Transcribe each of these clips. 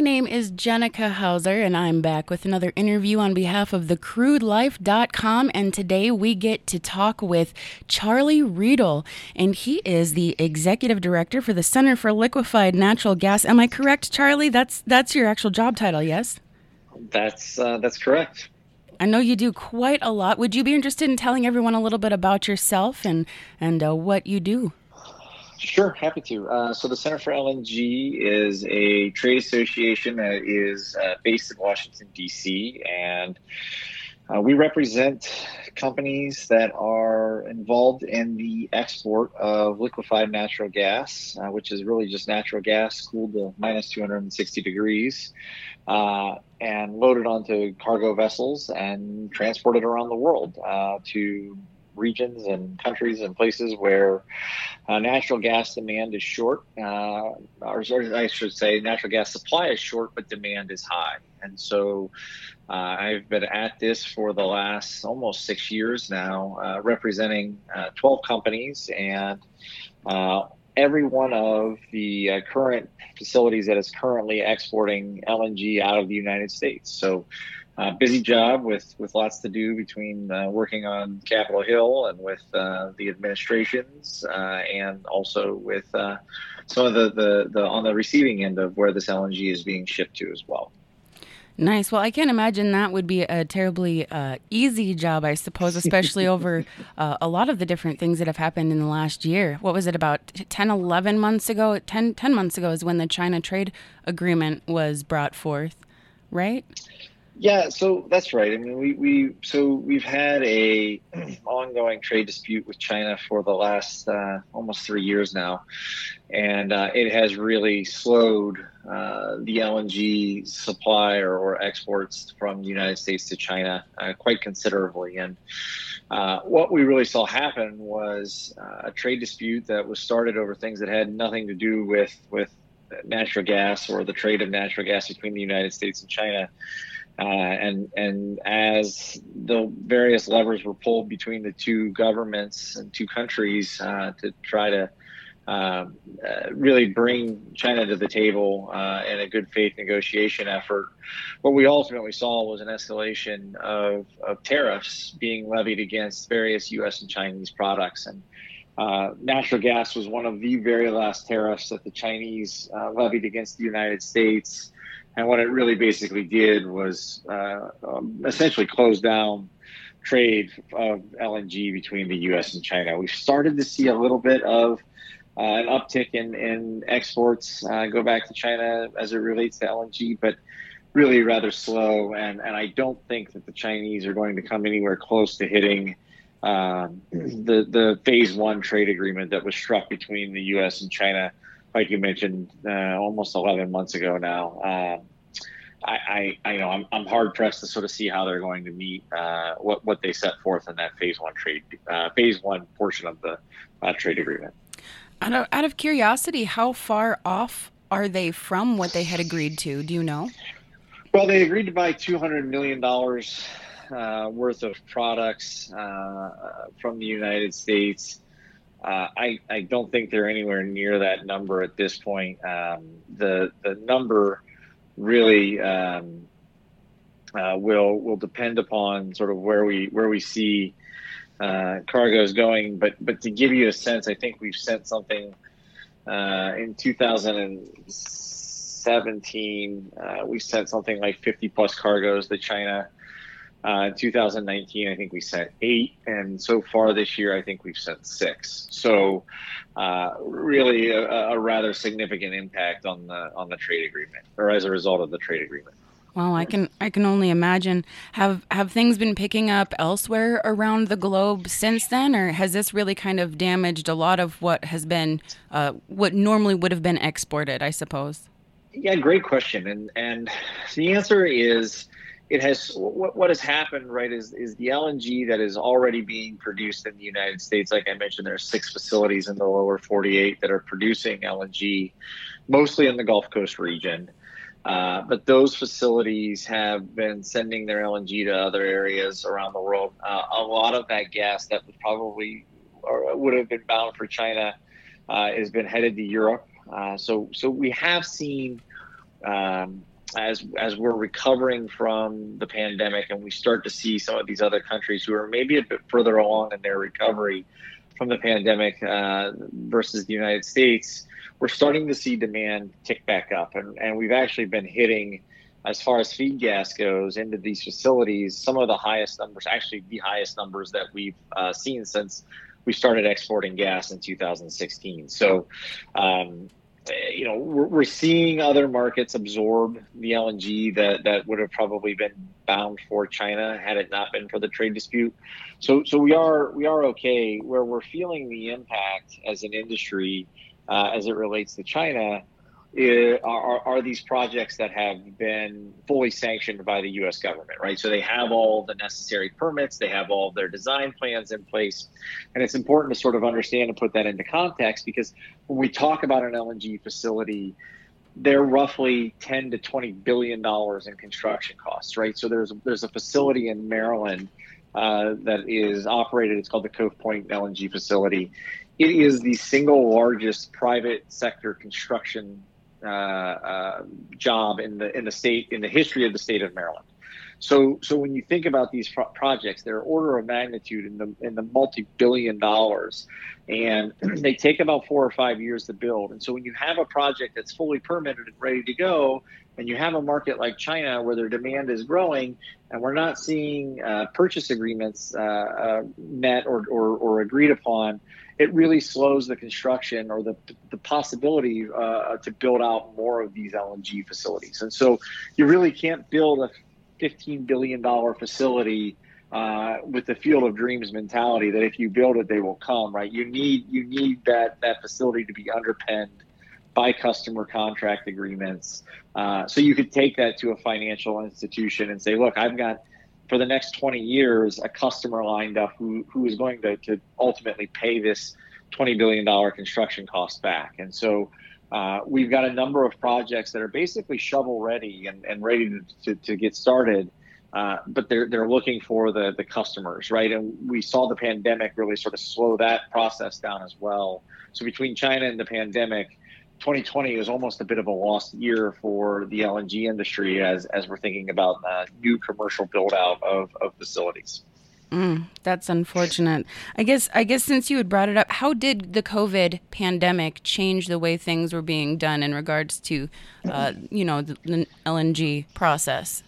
My name is Genneca Houser, and I'm back with another interview on behalf of thecrudelife.com. And today we get to talk with Charlie Riedl, and he is the executive director for the Center for Liquefied Natural Gas. Am I correct, Charlie? That's that's your actual job title, yes? That's uh, that's correct. I know you do quite a lot. Would you be interested in telling everyone a little bit about yourself and and uh, what you do? Sure, happy to. Uh, so the Center for LNG is a trade association that is uh, based in Washington D.C. and uh, we represent companies that are involved in the export of liquefied natural gas, uh, which is really just natural gas cooled to minus 260 degrees, uh, and loaded onto cargo vessels and transported around the world uh, to regions and countries and places where uh, natural gas demand is short, uh, or, I should say, natural gas supply is short, but demand is high. And so uh, I've been at this for the last almost six years now, uh, representing uh, 12 companies and uh, every one of the current facilities that is currently exporting LNG out of the United States. So uh, busy job with with lots to do between uh, working on Capitol Hill and with uh, the administrations, uh, and also with uh, some of the, the the on the receiving end of where this LNG is being shipped to as well. Nice. Well, I can't imagine that would be a terribly uh, easy job, I suppose, especially over uh, a lot of the different things that have happened in the last year. What was it, about 10, 11 months ago? 10, 10 months ago is when the China trade agreement was brought forth, right? Yeah, so that's right. I mean, we, we so we've had a ongoing trade dispute with China for the last uh, almost three years now, and uh, it has really slowed uh, the LNG supply or, or, exports from the United States to China uh, quite considerably. And uh, what we really saw happen was uh, a trade dispute that was started over things that had nothing to do with with natural gas or the trade of natural gas between the United States and China uh, and and as the various levers were pulled between the two governments and two countries uh, to try to um, uh, really bring China to the table uh, in a good faith negotiation effort. What we ultimately saw was an escalation of, of tariffs being levied against various U.S. and Chinese products. And uh, natural gas was one of the very last tariffs that the Chinese uh, levied against the United States. And what it really basically did was uh, um, essentially close down trade of LNG between the U.S. and China. We started to see a little bit of uh, an uptick in, in exports uh, go back to China as it relates to LNG, but really rather slow. And, and I don't think that the Chinese are going to come anywhere close to hitting um, the, the phase one trade agreement that was struck between the U.S. and China like you mentioned, uh, almost 11 months ago now. Uh, I, I, I, know I'm, I'm hard pressed to sort of see how they're going to meet uh, what what they set forth in that phase one trade uh, phase one portion of the uh, trade agreement. Out of, out of curiosity, how far off are they from what they had agreed to? Do you know? Well, they agreed to buy 200 million dollars uh, worth of products from the United States. Uh, I, I don't think they're anywhere near that number at this point. Um, the the number really um, uh, will will depend upon sort of where we where we see uh, cargoes going. But but to give you a sense, I think we've sent something uh, in 2017. Uh, we sent something like 50 plus cargoes to China. Uh, in 2019, I think we sent eight, and so far this year, I think we've sent six. So, uh, really, a, a, rather significant impact on the on the trade agreement, or as a result of the trade agreement. Well, I can I can only imagine. Have have things been picking up elsewhere around the globe since then, or has this really kind of damaged a lot of what has been uh, what normally would have been exported? I suppose. Yeah, great question, and and the answer is it has what, what has happened right is is the LNG that is already being produced in the United States. Like I mentioned, there are six facilities in the lower 48 that are producing LNG, mostly in the Gulf Coast region. Uh, but those facilities have been sending their LNG to other areas around the world. Uh, a lot of that gas that was probably or would have been bound for China uh, has been headed to Europe. Uh, so so we have seen um, as as we're recovering from the pandemic and we start to see some of these other countries who are maybe a bit further along in their recovery from the pandemic uh, versus the United States, we're starting to see demand tick back up, and and we've actually been hitting. As far as feed gas goes into these facilities, some of the highest numbers, actually the highest numbers that we've uh, seen since we started exporting gas in 2016. So, um, you know, we're, we're, seeing other markets absorb the LNG that, that would have probably been bound for China had it not been for the trade dispute. So, so we are we are okay. Where we're feeling the impact as an industry uh, as it relates to China are, are these projects that have been fully sanctioned by the U.S. government, right? So they have all the necessary permits, they have all their design plans in place, and it's important to sort of understand and put that into context because when we talk about an LNG facility, they're roughly 10 to 20 billion dollars in construction costs, right? So there's there's a facility in Maryland uh, that is operated. It's called the Cove Point LNG facility. It is the single largest private sector construction uh, uh, job in the in the state in the history of the state of Maryland. So, so when you think about these pro- projects, they're order of magnitude in the in the multi-billion dollars, and they take about four or five years to build. And so, when you have a project that's fully permitted and ready to go, and you have a market like China where their demand is growing, and we're not seeing uh, purchase agreements uh, uh, met or, or, or agreed upon, it really slows the construction or the, the possibility uh, to build out more of these LNG facilities. And so you really can't build a $15 billion facility uh, with the field of dreams mentality that if you build it, they will come, right? You need, you need that, that facility to be underpinned by customer contract agreements. Uh, so you could take that to a financial institution and say, look, I've got for the next 20 years a customer lined up who, who is going to, to ultimately pay this $20 billion construction cost back. And so uh, we've got a number of projects that are basically shovel ready and, and ready to, to, to get started. Uh, but they're they're looking for the the customers, right? And we saw the pandemic really sort of slow that process down as well. So between China and the pandemic, 2020 was almost a bit of a lost year for the LNG industry as as we're thinking about uh, new commercial build out of, of facilities. Mm, that's unfortunate. I guess I guess since you had brought it up, how did the COVID pandemic change the way things were being done in regards to, uh, you know, the, the LNG process?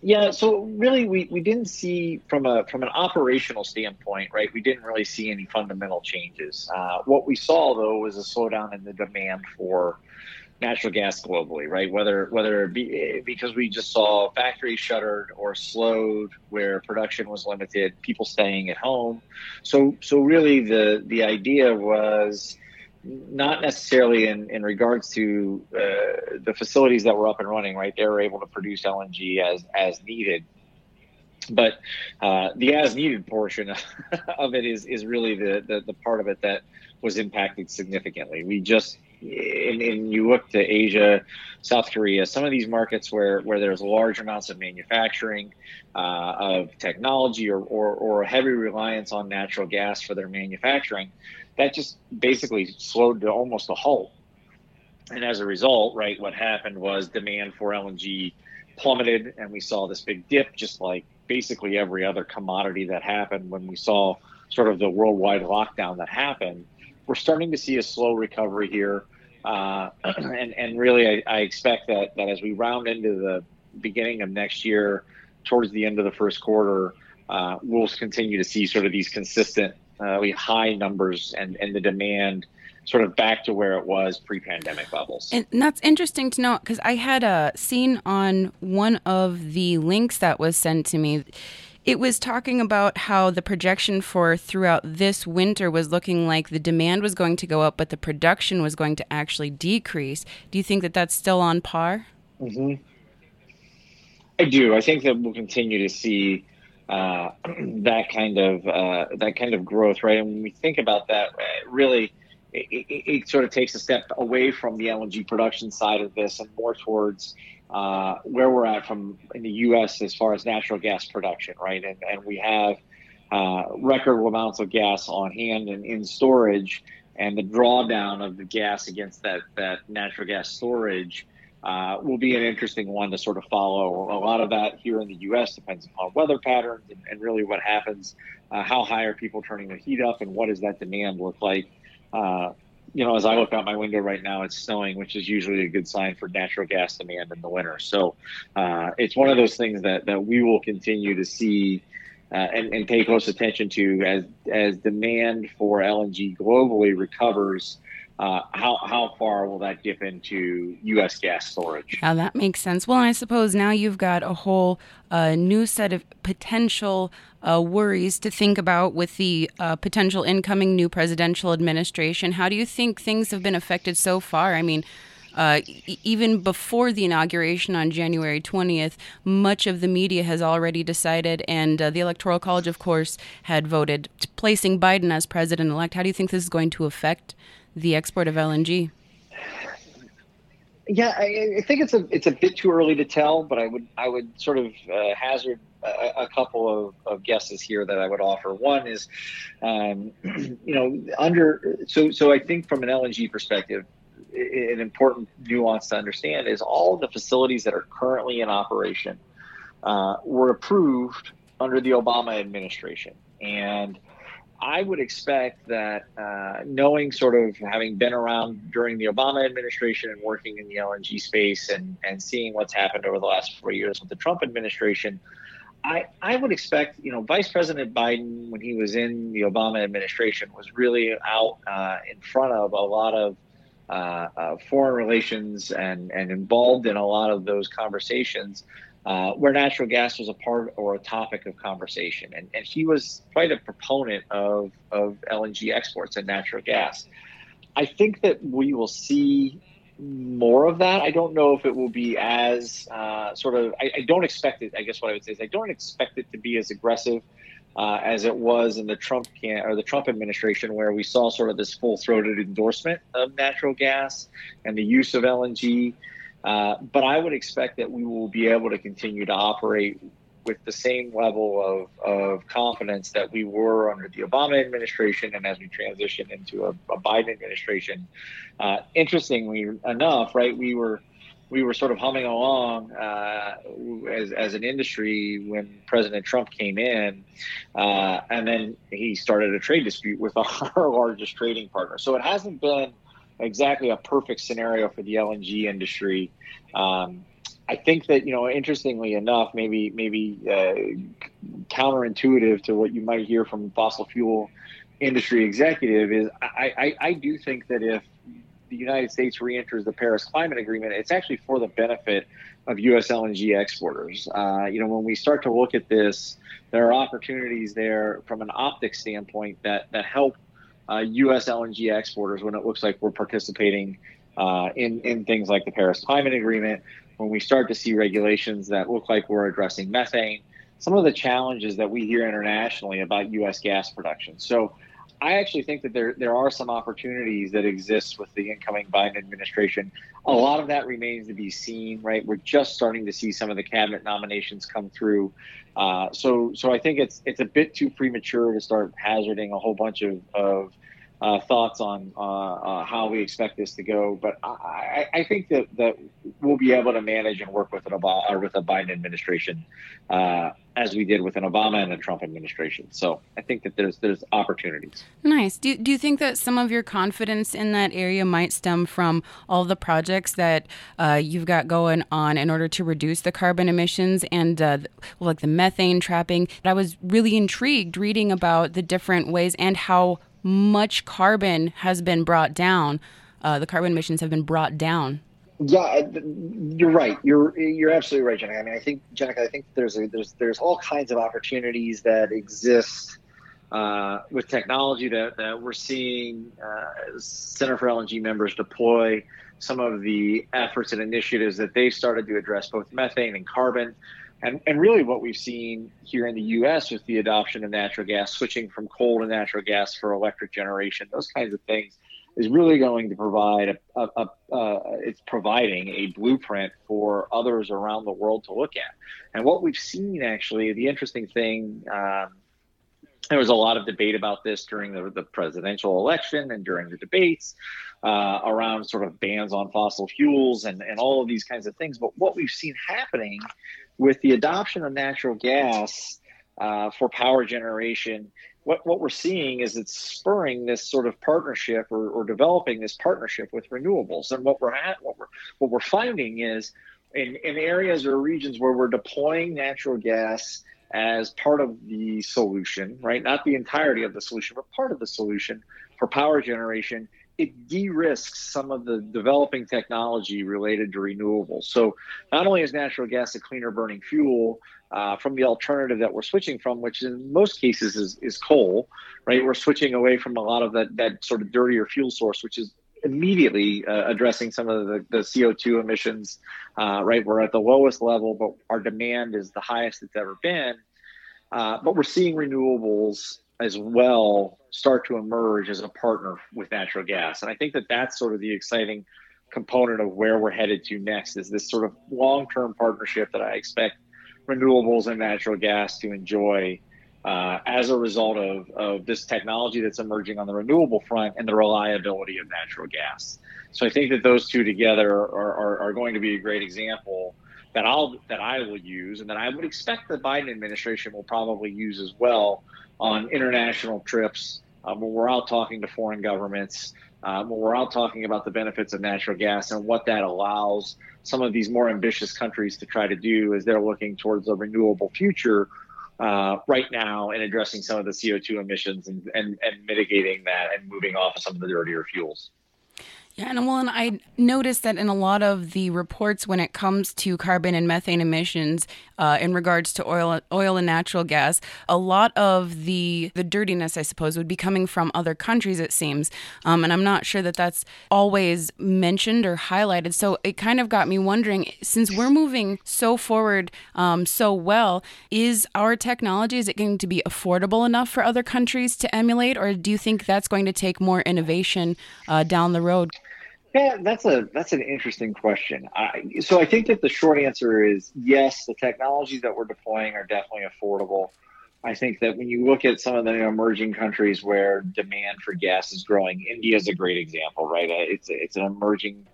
Yeah, so really, we, we didn't see from a from an operational standpoint, right? We didn't really see any fundamental changes. Uh, what we saw though was a slowdown in the demand for natural gas globally, right? Whether whether it be because we just saw factories shuttered or slowed, where production was limited, people staying at home. So so really, the the idea was not necessarily in, in regards to uh, the facilities that were up and running, right? They were able to produce LNG as as needed, but uh, the as needed portion of it is is really the, the, the part of it that was impacted significantly. We just and, and you look to Asia, South Korea, some of these markets where where there's large amounts of manufacturing, uh, of technology, or, or or heavy reliance on natural gas for their manufacturing that just basically slowed to almost a halt. And as a result, right, what happened was demand for LNG plummeted, and we saw this big dip, just like basically every other commodity that happened when we saw sort of the worldwide lockdown that happened. We're starting to see a slow recovery here. Uh, and, and really, I, I expect that, that as we round into the beginning of next year, towards the end of the first quarter, uh, we'll continue to see sort of these consistent uh, high numbers and, and the demand sort of back to where it was pre-pandemic levels. And that's interesting to know because I had a seen on one of the links that was sent to me. It was talking about how the projection for throughout this winter was looking like the demand was going to go up, but the production was going to actually decrease. Do you think that that's still on par? Mm-hmm. I do. I think that we'll continue to see uh, that kind of uh, that kind of growth, right? And when we think about that, uh, really, it, it, it, sort of takes a step away from the LNG production side of this and more towards uh, where we're at from in the U.S. as far as natural gas production, right? And and we have uh, record amounts of gas on hand and in storage, and the drawdown of the gas against that that natural gas storage uh, will be an interesting one to sort of follow. A lot of that here in the U.S. depends upon weather patterns and, and really what happens. Uh, how high are people turning the heat up, and what does that demand look like? Uh, you know, as I look out my window right now, it's snowing, which is usually a good sign for natural gas demand in the winter. So uh, it's one of those things that that we will continue to see. Uh, and, and pay close attention to as as demand for LNG globally recovers uh, how how far will that dip into U.S. gas storage? Now that makes sense. Well, I suppose now you've got a whole uh, new set of potential uh, worries to think about with the uh, potential incoming new presidential administration. How do you think things have been affected so far? I mean. Uh, even before the inauguration on January 20th, much of the media has already decided, and uh, the Electoral College, of course, had voted placing Biden as president elect. How do you think this is going to affect the export of LNG? Yeah, I, I, think it's a it's a bit too early to tell, but I would I would sort of uh, hazard a, a, couple of, of guesses here that I would offer. One is, um, you know, under so so I think from an LNG perspective, an important nuance to understand is all the facilities that are currently in operation uh, were approved under the Obama administration, and I would expect that uh, knowing sort of having been around during the Obama administration and working in the LNG space and, and seeing what's happened over the last four years with the Trump administration, I, I would expect, you know, Vice President Biden, when he was in the Obama administration, was really out uh, in front of a lot of uh, uh foreign relations and, and involved in a lot of those conversations uh, where natural gas was a part or a topic of conversation. And, and he was quite a proponent of, of LNG exports and natural gas. I think that we will see more of that. I don't know if it will be as uh, sort of, I, I, don't expect it, I guess what I would say is I don't expect it to be as aggressive uh, as it was in the Trump can, or the Trump administration, where we saw sort of this full-throated endorsement of natural gas and the use of LNG. Uh, but I would expect that we will be able to continue to operate with the same level of, of confidence that we were under the Obama administration and as we transition into a, a Biden administration. Uh, interestingly enough, right, we were we were sort of humming along uh, as, as an industry when President Trump came in, uh, and then he started a trade dispute with our largest trading partner. So it hasn't been exactly a perfect scenario for the LNG industry. Um, I think that you know, interestingly enough, maybe maybe uh, counterintuitive to what you might hear from fossil fuel industry executive is I, I, I do think that if the United States re-enters the Paris Climate Agreement, it's actually for the benefit of U.S. LNG exporters. Uh, you know, when we start to look at this, there are opportunities there from an optics standpoint that that help uh, U.S. LNG exporters when it looks like we're participating uh, in in things like the Paris Climate Agreement. When we start to see regulations that look like we're addressing methane, some of the challenges that we hear internationally about U.S. gas production. So. I actually think that there there are some opportunities that exist with the incoming Biden administration. A lot of that remains to be seen, right? We're just starting to see some of the cabinet nominations come through. Uh, so so I think it's it's a bit too premature to start hazarding a whole bunch of, of uh, thoughts on uh, uh, how we expect this to go. But I, I, think that, that we'll be able to manage and work with an Obama, or with a Biden administration uh, as we did with an Obama and a Trump administration. So I think that there's there's opportunities. Nice. Do, do you think that some of your confidence in that area might stem from all the projects that uh, you've got going on in order to reduce the carbon emissions and uh, like the methane trapping? I was really intrigued reading about the different ways and how much carbon has been brought down. Uh, the carbon emissions have been brought down. Yeah, you're right. You're you're absolutely right, Genneca. I mean, I think Genneca, I think there's a, there's there's all kinds of opportunities that exist uh, with technology that, that we're seeing uh, Center for LNG members deploy some of the efforts and initiatives that they've started to address both methane and carbon. And, and really, what we've seen here in the U.S. with the adoption of natural gas, switching from coal to natural gas for electric generation, those kinds of things, is really going to provide a, a, a uh, it's providing a blueprint for others around the world to look at. And what we've seen, actually, the interesting thing um, there was a lot of debate about this during the, the presidential election and during the debates uh, around sort of bans on fossil fuels and, and all of these kinds of things. But what we've seen happening with the adoption of natural gas uh, for power generation, what, what we're seeing is it's spurring this sort of partnership or, or developing this partnership with renewables. And what we're at, what we're, what we're finding is in, in areas or regions where we're deploying natural gas as part of the solution, right? Not the entirety of the solution, but part of the solution for power generation. It de risks some of the developing technology related to renewables. So, not only is natural gas a cleaner burning fuel uh, from the alternative that we're switching from, which in most cases is, is coal, right? We're switching away from a lot of that, that sort of dirtier fuel source, which is immediately uh, addressing some of the, the CO2 emissions, uh, right? We're at the lowest level, but our demand is the highest it's ever been. Uh, but we're seeing renewables as well start to emerge as a partner with natural gas. And I think that that's sort of the exciting component of where we're headed to next is this sort of long-term partnership that I expect renewables and natural gas to enjoy uh, as a result of, of this technology that's emerging on the renewable front and the reliability of natural gas. So I think that those two together are, are, are going to be a great example that I'll that I will use and that I would expect the Biden administration will probably use as well on international trips um, when we're out talking to foreign governments, um, when we're out talking about the benefits of natural gas and what that allows some of these more ambitious countries to try to do as they're looking towards a renewable future uh, right now in addressing some of the CO2 emissions and, and, and mitigating that and moving off of some of the dirtier fuels. Yeah, and well, and I noticed that in a lot of the reports when it comes to carbon and methane emissions, uh, in regards to oil, oil and natural gas, a lot of the the dirtiness, I suppose, would be coming from other countries. It seems, um, and I'm not sure that that's always mentioned or highlighted. So it kind of got me wondering, since we're moving so forward um, so well, is our technology is it going to be affordable enough for other countries to emulate, or do you think that's going to take more innovation uh, down the road? Yeah, that's a that's an interesting question. I, so I think that the short answer is yes. The technologies that we're deploying are definitely affordable. I think that when you look at some of the emerging countries where demand for gas is growing, India is a great example, right? Uh, it's it's an emerging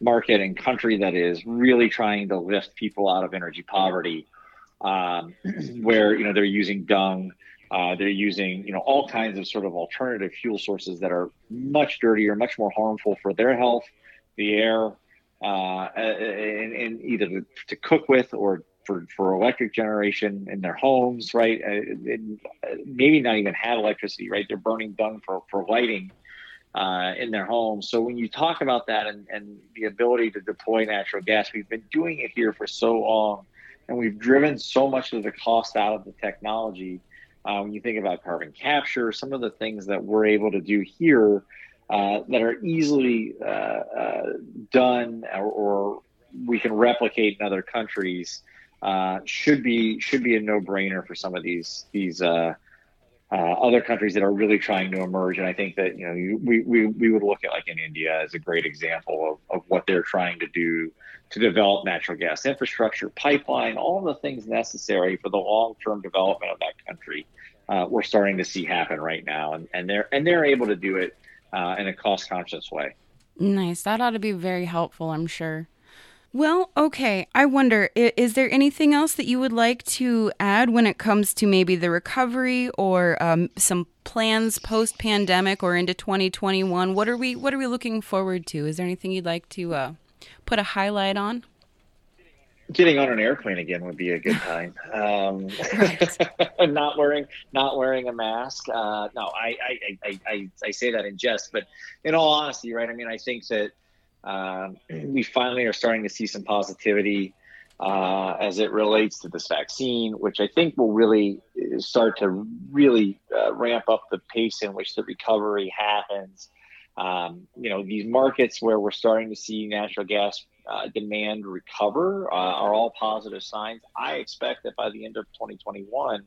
market and country that is really trying to lift people out of energy poverty, um, where you know they're using dung uh, they're using, you know, all kinds of sort of alternative fuel sources that are much dirtier, much more harmful for their health, the air, uh, and, either to, to, cook with or for, for electric generation in their homes, right? Uh, maybe not even have electricity, right? They're burning dung for, for lighting uh, in their homes. So when you talk about that and, and the ability to deploy natural gas, we've been doing it here for so long, and we've driven so much of the cost out of the technology uh, when you think about carbon capture, some of the things that we're able to do here uh, that are easily uh, uh done or, or, we can replicate in other countries uh, should be should be a no brainer for some of these these uh, other countries that are really trying to emerge. And I think that you know you, we, we we would look at like in India as a great example of, of what they're trying to do to develop natural gas infrastructure, pipeline, all the things necessary for the long term development of that country uh, we're starting to see happen right now, and, and they're and they're able to do it uh, in a cost conscious way. Nice. That ought to be very helpful, I'm sure. Well, okay. I wonder, is there anything else that you would like to add when it comes to maybe the recovery or um, some plans post pandemic or into 2021? What are we What are we looking forward to? Is there anything you'd like to uh, put a highlight on? getting on an airplane again would be a good time. Um, not wearing not wearing a mask. Uh, no, I, I, I, I, I say that in jest, but in all honesty, right? I mean, I think that um, we finally are starting to see some positivity uh, as it relates to this vaccine, which I think will really start to really uh, ramp up the pace in which the recovery happens. Um, you know, these markets where we're starting to see natural gas uh, demand recover uh, are all positive signs. I expect that by the end of 2021,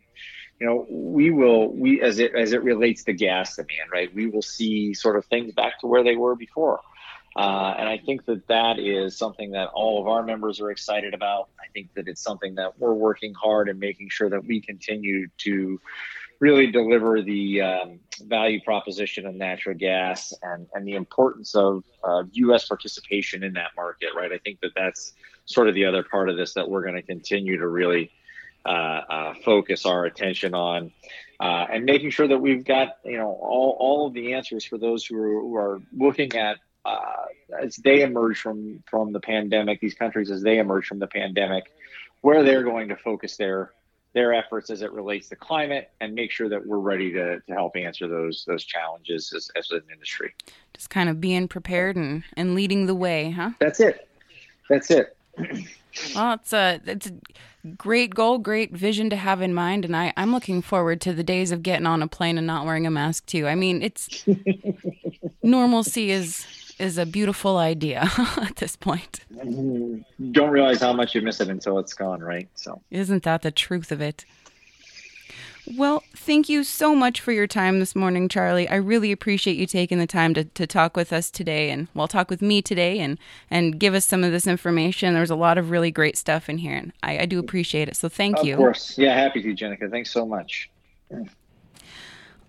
you know, we will we as it as it relates to gas demand, right? We will see sort of things back to where they were before. Uh, and I think that that is something that all of our members are excited about. I think that it's something that we're working hard and making sure that we continue to really deliver the um, value proposition of natural gas and, and the importance of uh, U.S. participation in that market, right? I think that that's sort of the other part of this that we're going to continue to really uh, uh, focus our attention on. Uh, and making sure that we've got you know all, all of the answers for those who are, who are looking at uh, as they emerge from from the pandemic, these countries as they emerge from the pandemic, where they're going to focus their their efforts as it relates to climate and make sure that we're ready to, to help answer those those challenges as, as an industry. Just kind of being prepared and, and leading the way, huh? That's it. That's it. well, it's a it's a great goal, great vision to have in mind, and I I'm looking forward to the days of getting on a plane and not wearing a mask too. I mean, it's normalcy is is a beautiful idea at this point. Mm-hmm. Don't realize how much you miss it until it's gone, right? So, isn't that the truth of it? Well, thank you so much for your time this morning, Charlie. I really appreciate you taking the time to, to talk with us today and well talk with me today and, and give us some of this information. There's a lot of really great stuff in here and I, I do appreciate it. So thank of you. Of course. Yeah, happy to, Genneca. Thanks so much.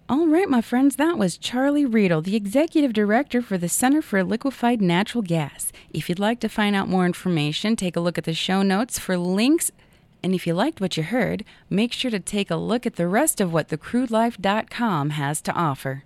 All right, my friends, that was Charlie Riedl, the Executive Director for the Center for Liquefied Natural Gas. If you'd like to find out more information, take a look at the show notes for links. And if you liked what you heard, make sure to take a look at the rest of what thecrudelife.com has to offer.